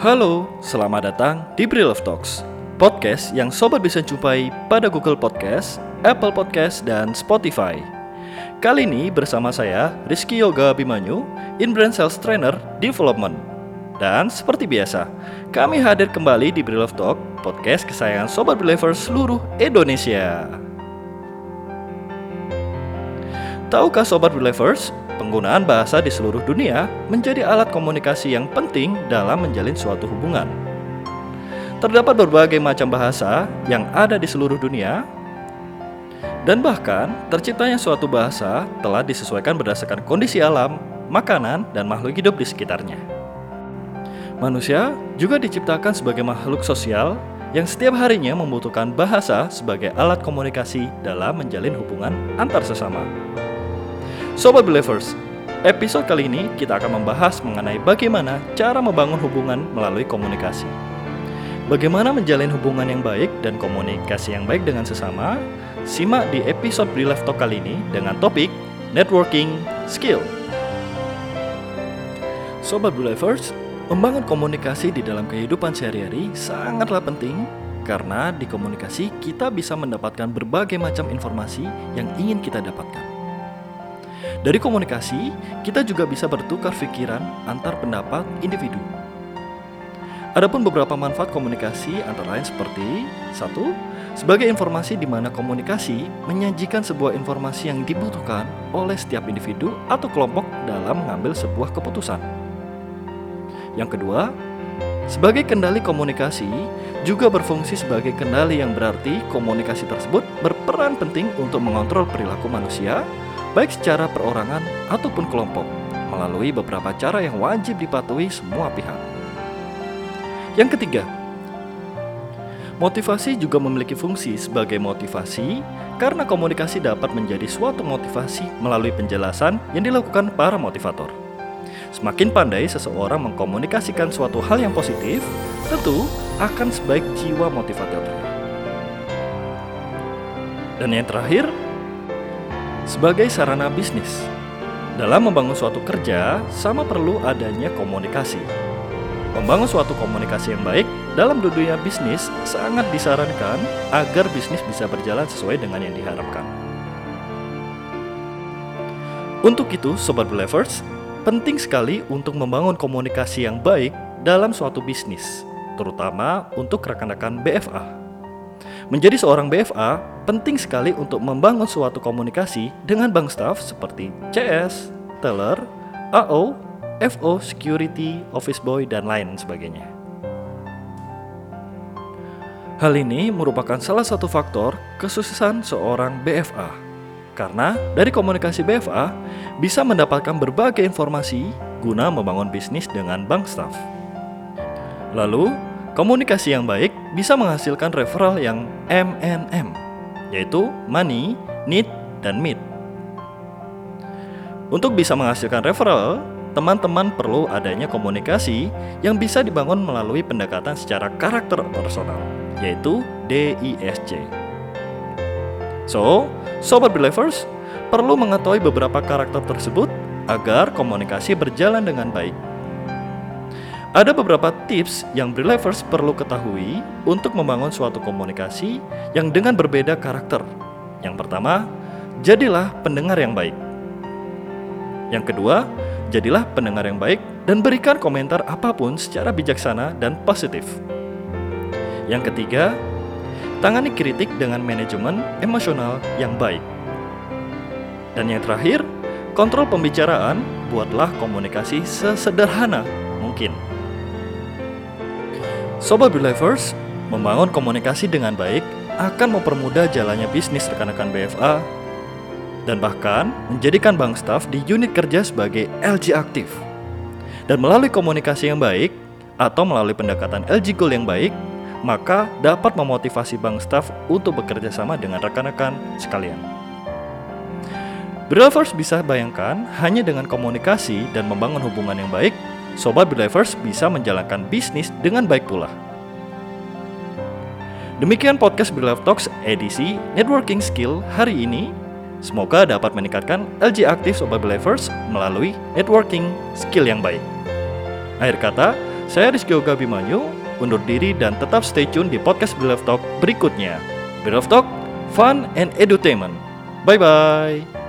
Halo, selamat datang di Love Talks, podcast yang sobat bisa jumpai pada Google Podcast, Apple Podcast, dan Spotify. Kali ini bersama saya, Rizky Yoga Abimanyu, Inbrand Sales Trainer Development. Dan seperti biasa, kami hadir kembali di Love Talk, podcast kesayangan sobat believers seluruh Indonesia. Tahukah sobat believers, penggunaan bahasa di seluruh dunia menjadi alat komunikasi yang penting dalam menjalin suatu hubungan. Terdapat berbagai macam bahasa yang ada di seluruh dunia, dan bahkan terciptanya suatu bahasa telah disesuaikan berdasarkan kondisi alam, makanan, dan makhluk hidup di sekitarnya. Manusia juga diciptakan sebagai makhluk sosial yang setiap harinya membutuhkan bahasa sebagai alat komunikasi dalam menjalin hubungan antar sesama. Sobat Believers, episode kali ini kita akan membahas mengenai bagaimana cara membangun hubungan melalui komunikasi. Bagaimana menjalin hubungan yang baik dan komunikasi yang baik dengan sesama? Simak di episode Believe Talk kali ini dengan topik Networking Skill. Sobat Believers, membangun komunikasi di dalam kehidupan sehari-hari sangatlah penting karena di komunikasi kita bisa mendapatkan berbagai macam informasi yang ingin kita dapatkan. Dari komunikasi, kita juga bisa bertukar pikiran antar pendapat individu. Adapun beberapa manfaat komunikasi antara lain seperti satu, sebagai informasi di mana komunikasi menyajikan sebuah informasi yang dibutuhkan oleh setiap individu atau kelompok dalam mengambil sebuah keputusan. Yang kedua, sebagai kendali komunikasi juga berfungsi sebagai kendali yang berarti komunikasi tersebut berperan penting untuk mengontrol perilaku manusia baik secara perorangan ataupun kelompok, melalui beberapa cara yang wajib dipatuhi semua pihak. Yang ketiga, motivasi juga memiliki fungsi sebagai motivasi karena komunikasi dapat menjadi suatu motivasi melalui penjelasan yang dilakukan para motivator. Semakin pandai seseorang mengkomunikasikan suatu hal yang positif, tentu akan sebaik jiwa motivatornya. Dan yang terakhir, sebagai sarana bisnis. Dalam membangun suatu kerja, sama perlu adanya komunikasi. Membangun suatu komunikasi yang baik dalam dunia bisnis sangat disarankan agar bisnis bisa berjalan sesuai dengan yang diharapkan. Untuk itu, Sobat Believers, penting sekali untuk membangun komunikasi yang baik dalam suatu bisnis, terutama untuk rekan-rekan BFA. Menjadi seorang BFA penting sekali untuk membangun suatu komunikasi dengan bank staff seperti CS, teller, AO, FO, security, office boy, dan lain sebagainya. Hal ini merupakan salah satu faktor kesuksesan seorang BFA. Karena dari komunikasi BFA bisa mendapatkan berbagai informasi guna membangun bisnis dengan bank staff. Lalu, komunikasi yang baik bisa menghasilkan referral yang MNM, yaitu money, need, dan meet. Untuk bisa menghasilkan referral, teman-teman perlu adanya komunikasi yang bisa dibangun melalui pendekatan secara karakter personal, yaitu DISC. So, Sobat Believers, perlu mengetahui beberapa karakter tersebut agar komunikasi berjalan dengan baik. Ada beberapa tips yang believers perlu ketahui untuk membangun suatu komunikasi yang dengan berbeda karakter. Yang pertama, jadilah pendengar yang baik. Yang kedua, jadilah pendengar yang baik dan berikan komentar apa pun secara bijaksana dan positif. Yang ketiga, tangani kritik dengan manajemen emosional yang baik. Dan yang terakhir, kontrol pembicaraan, buatlah komunikasi sesederhana mungkin. Sobat Believers, membangun komunikasi dengan baik akan mempermudah jalannya bisnis rekan-rekan BFA dan bahkan menjadikan bank staff di unit kerja sebagai LG aktif. Dan melalui komunikasi yang baik atau melalui pendekatan LG Goal yang baik, maka dapat memotivasi bank staff untuk bekerja sama dengan rekan-rekan sekalian. Believers bisa bayangkan hanya dengan komunikasi dan membangun hubungan yang baik, Sobat Believers bisa menjalankan bisnis dengan baik pula. Demikian podcast Believe Talks edisi Networking Skill hari ini. Semoga dapat meningkatkan LG Aktif Sobat Believers melalui networking skill yang baik. Akhir kata, Saya Rizky Oga Bimanyu, undur diri dan tetap stay tune di podcast Believe Talk berikutnya. Believe Talk, fun and edutainment. Bye-bye.